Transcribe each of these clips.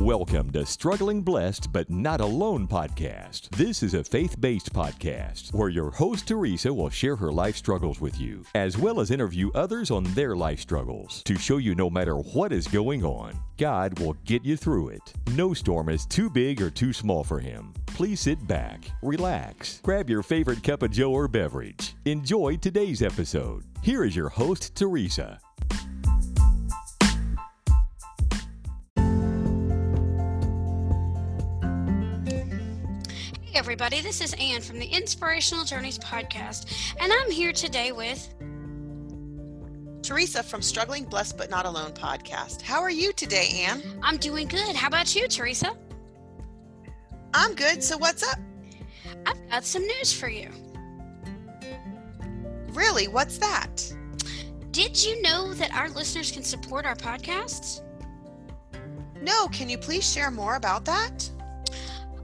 Welcome to Struggling Blessed But Not Alone podcast. This is a faith based podcast where your host Teresa will share her life struggles with you, as well as interview others on their life struggles to show you no matter what is going on, God will get you through it. No storm is too big or too small for Him. Please sit back, relax, grab your favorite cup of Joe or beverage. Enjoy today's episode. Here is your host, Teresa. Everybody, this is Anne from the Inspirational Journeys podcast, and I'm here today with Teresa from Struggling Blessed But Not Alone podcast. How are you today, Anne? I'm doing good. How about you, Teresa? I'm good. So, what's up? I've got some news for you. Really? What's that? Did you know that our listeners can support our podcasts? No, can you please share more about that?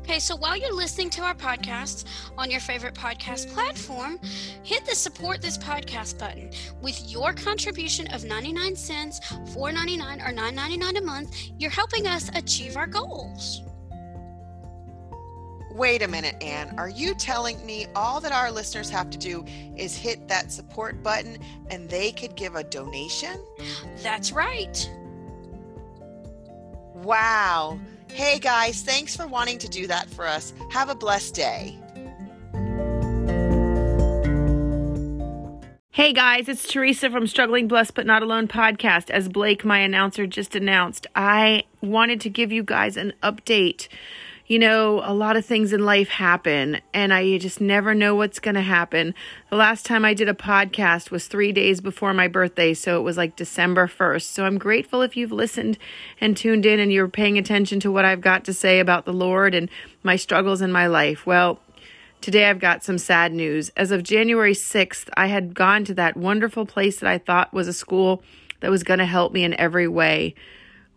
Okay, so while you're listening to our podcast on your favorite podcast platform, hit the support this podcast button. With your contribution of 99 cents, 4.99 or 9.99 a month, you're helping us achieve our goals. Wait a minute, Anne. Are you telling me all that our listeners have to do is hit that support button and they could give a donation? That's right. Wow. Hey guys, thanks for wanting to do that for us. Have a blessed day. Hey guys, it's Teresa from Struggling Blessed But Not Alone podcast. As Blake, my announcer, just announced, I wanted to give you guys an update. You know, a lot of things in life happen, and I just never know what's going to happen. The last time I did a podcast was three days before my birthday, so it was like December 1st. So I'm grateful if you've listened and tuned in and you're paying attention to what I've got to say about the Lord and my struggles in my life. Well, Today I've got some sad news. As of January 6th, I had gone to that wonderful place that I thought was a school that was going to help me in every way.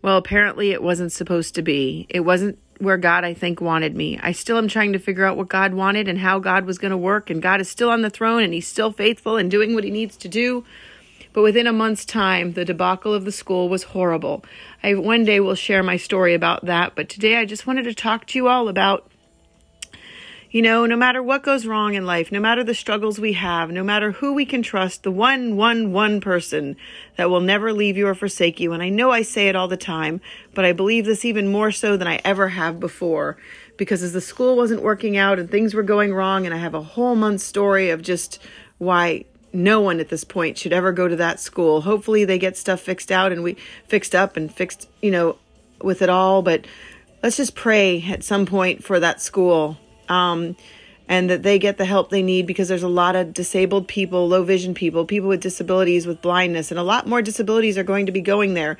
Well, apparently it wasn't supposed to be. It wasn't where God, I think, wanted me. I still am trying to figure out what God wanted and how God was going to work, and God is still on the throne and He's still faithful and doing what He needs to do. But within a month's time, the debacle of the school was horrible. I one day will share my story about that, but today I just wanted to talk to you all about you know, no matter what goes wrong in life, no matter the struggles we have, no matter who we can trust, the one, one, one person that will never leave you or forsake you. And I know I say it all the time, but I believe this even more so than I ever have before. Because as the school wasn't working out and things were going wrong, and I have a whole month story of just why no one at this point should ever go to that school. Hopefully they get stuff fixed out and we fixed up and fixed, you know, with it all. But let's just pray at some point for that school um, and that they get the help they need because there's a lot of disabled people, low vision people, people with disabilities, with blindness, and a lot more disabilities are going to be going there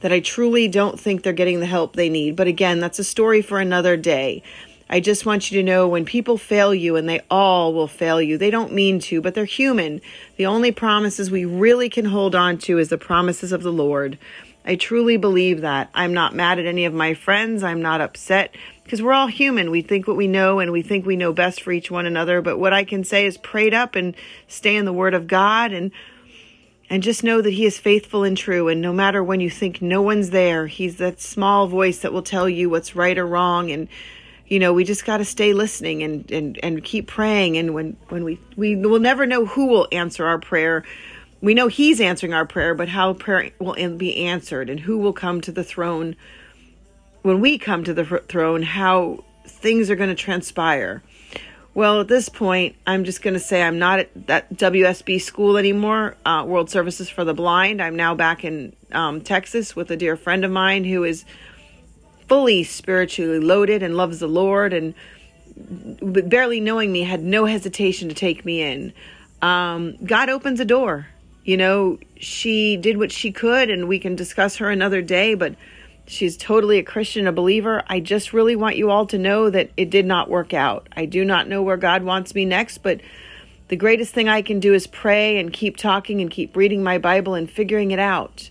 that I truly don't think they're getting the help they need. But again, that's a story for another day. I just want you to know when people fail you, and they all will fail you, they don't mean to, but they're human. The only promises we really can hold on to is the promises of the Lord. I truly believe that. I'm not mad at any of my friends. I'm not upset because we're all human. We think what we know and we think we know best for each one another. But what I can say is prayed up and stay in the word of God and and just know that he is faithful and true and no matter when you think no one's there, he's that small voice that will tell you what's right or wrong and you know, we just got to stay listening and, and, and keep praying. And when, when we, we will never know who will answer our prayer. We know he's answering our prayer, but how prayer will be answered and who will come to the throne when we come to the throne, how things are going to transpire. Well, at this point, I'm just going to say I'm not at that WSB school anymore, uh, World Services for the Blind. I'm now back in um, Texas with a dear friend of mine who is fully spiritually loaded and loves the Lord and barely knowing me had no hesitation to take me in. Um, God opens a door. You know, she did what she could, and we can discuss her another day, but She's totally a Christian, a believer. I just really want you all to know that it did not work out. I do not know where God wants me next, but the greatest thing I can do is pray and keep talking and keep reading my Bible and figuring it out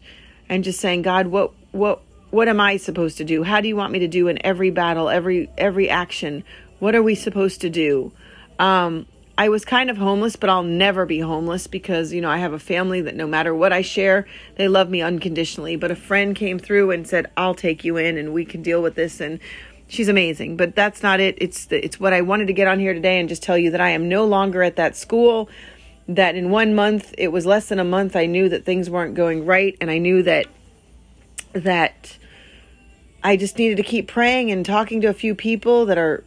and just saying, God, what what what am I supposed to do? How do you want me to do in every battle, every every action? What are we supposed to do? Um, I was kind of homeless, but I'll never be homeless because, you know, I have a family that no matter what I share, they love me unconditionally. But a friend came through and said, I'll take you in and we can deal with this. And she's amazing. But that's not it. It's, the, it's what I wanted to get on here today and just tell you that I am no longer at that school. That in one month, it was less than a month, I knew that things weren't going right. And I knew that, that I just needed to keep praying and talking to a few people that are,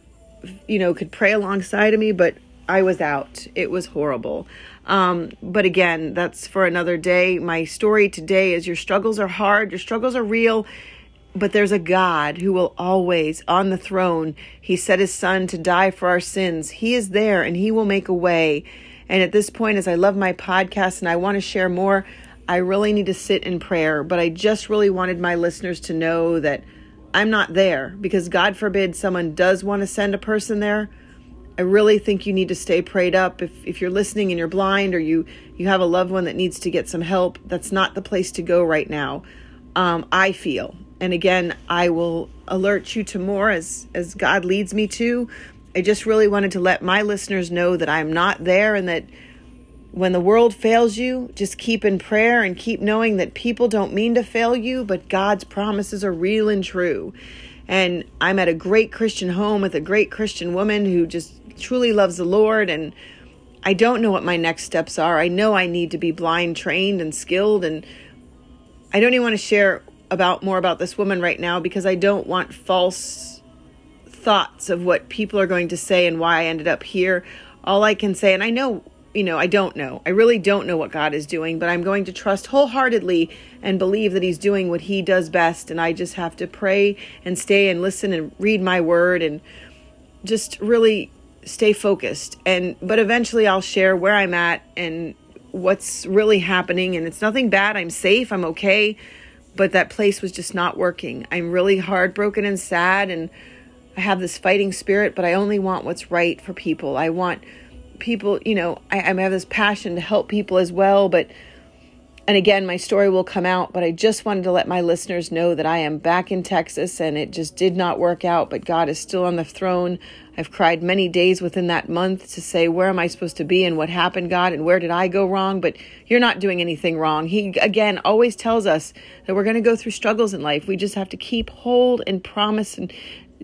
you know, could pray alongside of me. But I was out. It was horrible. Um, but again, that's for another day. My story today is your struggles are hard, your struggles are real, but there's a God who will always, on the throne, He set His Son to die for our sins. He is there and He will make a way. And at this point, as I love my podcast and I want to share more, I really need to sit in prayer. But I just really wanted my listeners to know that I'm not there because God forbid someone does want to send a person there. I really think you need to stay prayed up. If, if you're listening and you're blind or you, you have a loved one that needs to get some help, that's not the place to go right now. Um, I feel. And again, I will alert you to more as, as God leads me to. I just really wanted to let my listeners know that I'm not there and that when the world fails you, just keep in prayer and keep knowing that people don't mean to fail you, but God's promises are real and true. And I'm at a great Christian home with a great Christian woman who just truly loves the Lord and I don't know what my next steps are. I know I need to be blind trained and skilled and I don't even want to share about more about this woman right now because I don't want false thoughts of what people are going to say and why I ended up here. All I can say and I know, you know, I don't know. I really don't know what God is doing, but I'm going to trust wholeheartedly and believe that he's doing what he does best and I just have to pray and stay and listen and read my word and just really stay focused and but eventually I'll share where I'm at and what's really happening and it's nothing bad. I'm safe. I'm okay. But that place was just not working. I'm really heartbroken and sad and I have this fighting spirit, but I only want what's right for people. I want people, you know, I, I have this passion to help people as well, but and again, my story will come out, but I just wanted to let my listeners know that I am back in Texas and it just did not work out, but God is still on the throne. I've cried many days within that month to say, where am I supposed to be and what happened, God, and where did I go wrong? But you're not doing anything wrong. He, again, always tells us that we're going to go through struggles in life. We just have to keep hold and promise and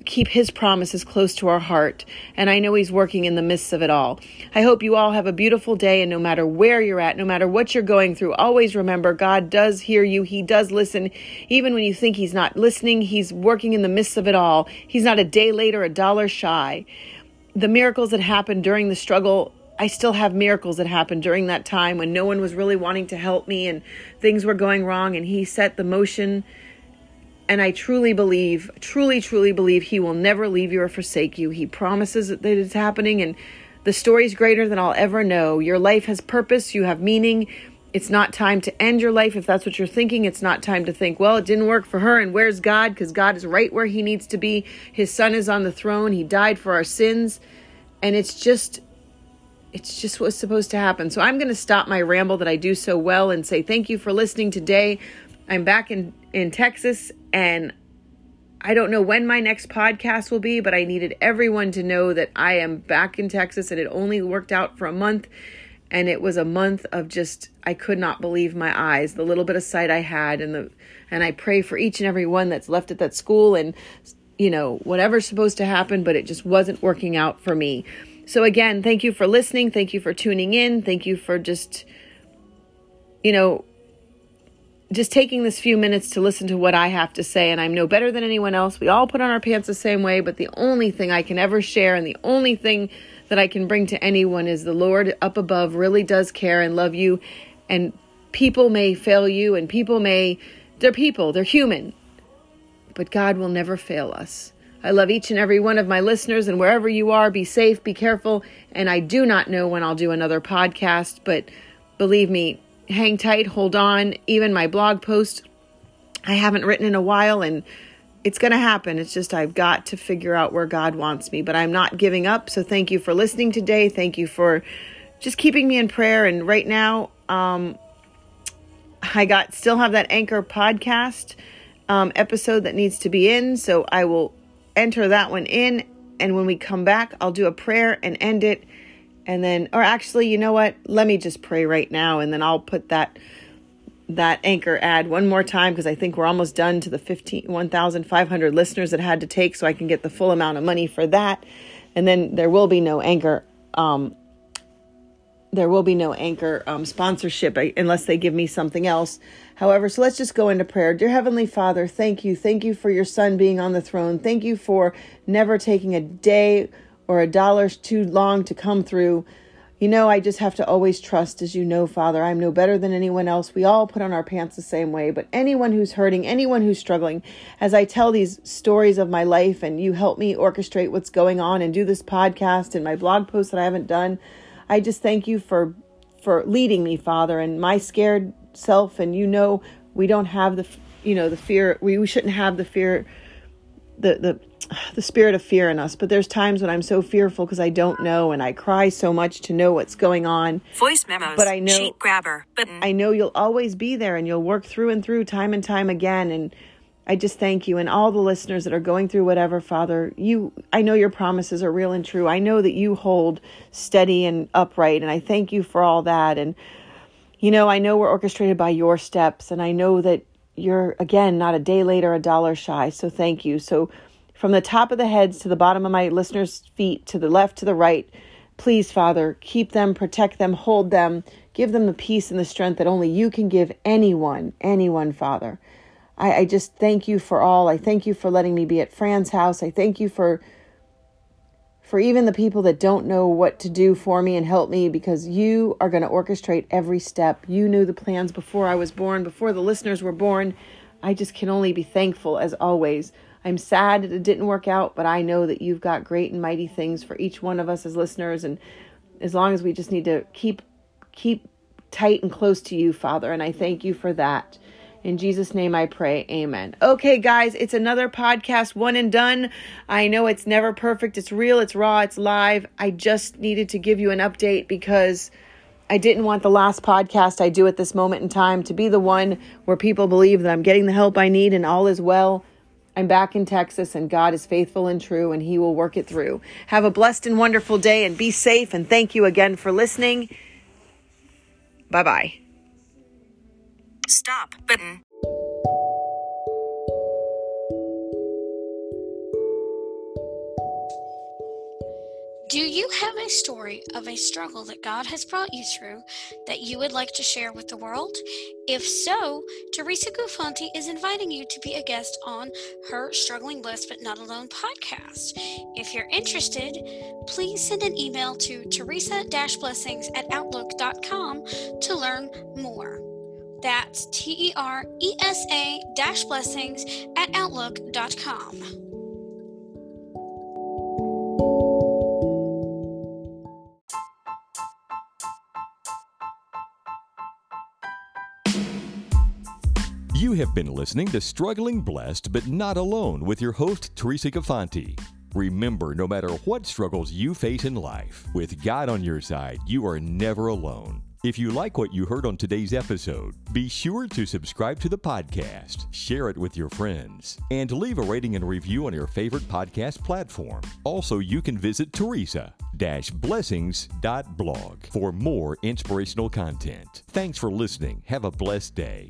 keep his promises close to our heart. And I know he's working in the midst of it all. I hope you all have a beautiful day. And no matter where you're at, no matter what you're going through, always remember God does hear you. He does listen. Even when you think he's not listening, he's working in the midst of it all. He's not a day late or a dollar shy. The miracles that happened during the struggle I still have miracles that happened during that time when no one was really wanting to help me and things were going wrong and he set the motion and I truly believe, truly, truly believe He will never leave you or forsake you. He promises that it's happening, and the story's greater than I'll ever know. Your life has purpose, you have meaning. It's not time to end your life if that's what you're thinking. It's not time to think, well, it didn't work for her, and where's God? Because God is right where He needs to be. His Son is on the throne, He died for our sins, and it's just. It's just what's supposed to happen. So I'm going to stop my ramble that I do so well and say thank you for listening today. I'm back in, in Texas and I don't know when my next podcast will be, but I needed everyone to know that I am back in Texas and it only worked out for a month. And it was a month of just, I could not believe my eyes, the little bit of sight I had. And the, and I pray for each and every one that's left at that school and, you know, whatever's supposed to happen, but it just wasn't working out for me. So again, thank you for listening. Thank you for tuning in. Thank you for just, you know, just taking this few minutes to listen to what I have to say, and I'm no better than anyone else. We all put on our pants the same way, but the only thing I can ever share and the only thing that I can bring to anyone is the Lord up above really does care and love you. And people may fail you, and people may, they're people, they're human, but God will never fail us. I love each and every one of my listeners, and wherever you are, be safe, be careful. And I do not know when I'll do another podcast, but believe me, hang tight, hold on. Even my blog post, I haven't written in a while, and it's going to happen. It's just I've got to figure out where God wants me, but I'm not giving up. So thank you for listening today. Thank you for just keeping me in prayer. And right now, um, I got still have that anchor podcast um, episode that needs to be in, so I will enter that one in. And when we come back, I'll do a prayer and end it And then, or actually, you know what? Let me just pray right now, and then I'll put that that anchor ad one more time because I think we're almost done to the 15 1,500 listeners that had to take, so I can get the full amount of money for that. And then there will be no anchor. Um, there will be no anchor um, sponsorship unless they give me something else. However, so let's just go into prayer. Dear Heavenly Father, thank you. Thank you for your Son being on the throne. Thank you for never taking a day or a dollar too long to come through. You know, I just have to always trust, as you know, Father. I'm no better than anyone else. We all put on our pants the same way, but anyone who's hurting, anyone who's struggling, as I tell these stories of my life and you help me orchestrate what's going on and do this podcast and my blog post that I haven't done, I just thank you for for leading me, Father, and my scared self. And you know, we don't have the, you know, the fear. We, we shouldn't have the fear, the the the spirit of fear in us. But there's times when I'm so fearful because I don't know, and I cry so much to know what's going on. Voice memos. But I know sheet grabber button. I know you'll always be there, and you'll work through and through, time and time again, and I just thank you and all the listeners that are going through whatever, Father. You I know your promises are real and true. I know that you hold steady and upright and I thank you for all that and you know, I know we're orchestrated by your steps and I know that you're again not a day late or a dollar shy. So thank you. So from the top of the heads to the bottom of my listeners' feet to the left to the right, please Father, keep them, protect them, hold them, give them the peace and the strength that only you can give anyone, anyone, Father. I, I just thank you for all. I thank you for letting me be at Fran's house. I thank you for for even the people that don't know what to do for me and help me because you are going to orchestrate every step. You knew the plans before I was born, before the listeners were born. I just can only be thankful as always. I'm sad that it didn't work out, but I know that you've got great and mighty things for each one of us as listeners and as long as we just need to keep keep tight and close to you, Father, and I thank you for that. In Jesus' name I pray. Amen. Okay, guys, it's another podcast, one and done. I know it's never perfect. It's real, it's raw, it's live. I just needed to give you an update because I didn't want the last podcast I do at this moment in time to be the one where people believe that I'm getting the help I need and all is well. I'm back in Texas and God is faithful and true and He will work it through. Have a blessed and wonderful day and be safe. And thank you again for listening. Bye bye. Stop button. Do you have a story of a struggle that God has brought you through that you would like to share with the world? If so, Teresa Guffanti is inviting you to be a guest on her Struggling Blessed But Not Alone podcast. If you're interested, please send an email to teresa-blessings at outlook.com to learn more. That's T E R E S A blessings at outlook.com. You have been listening to Struggling Blessed But Not Alone with your host, Teresa Guffanti. Remember, no matter what struggles you face in life, with God on your side, you are never alone. If you like what you heard on today's episode, be sure to subscribe to the podcast, share it with your friends, and leave a rating and review on your favorite podcast platform. Also, you can visit teresa-blessings.blog for more inspirational content. Thanks for listening. Have a blessed day.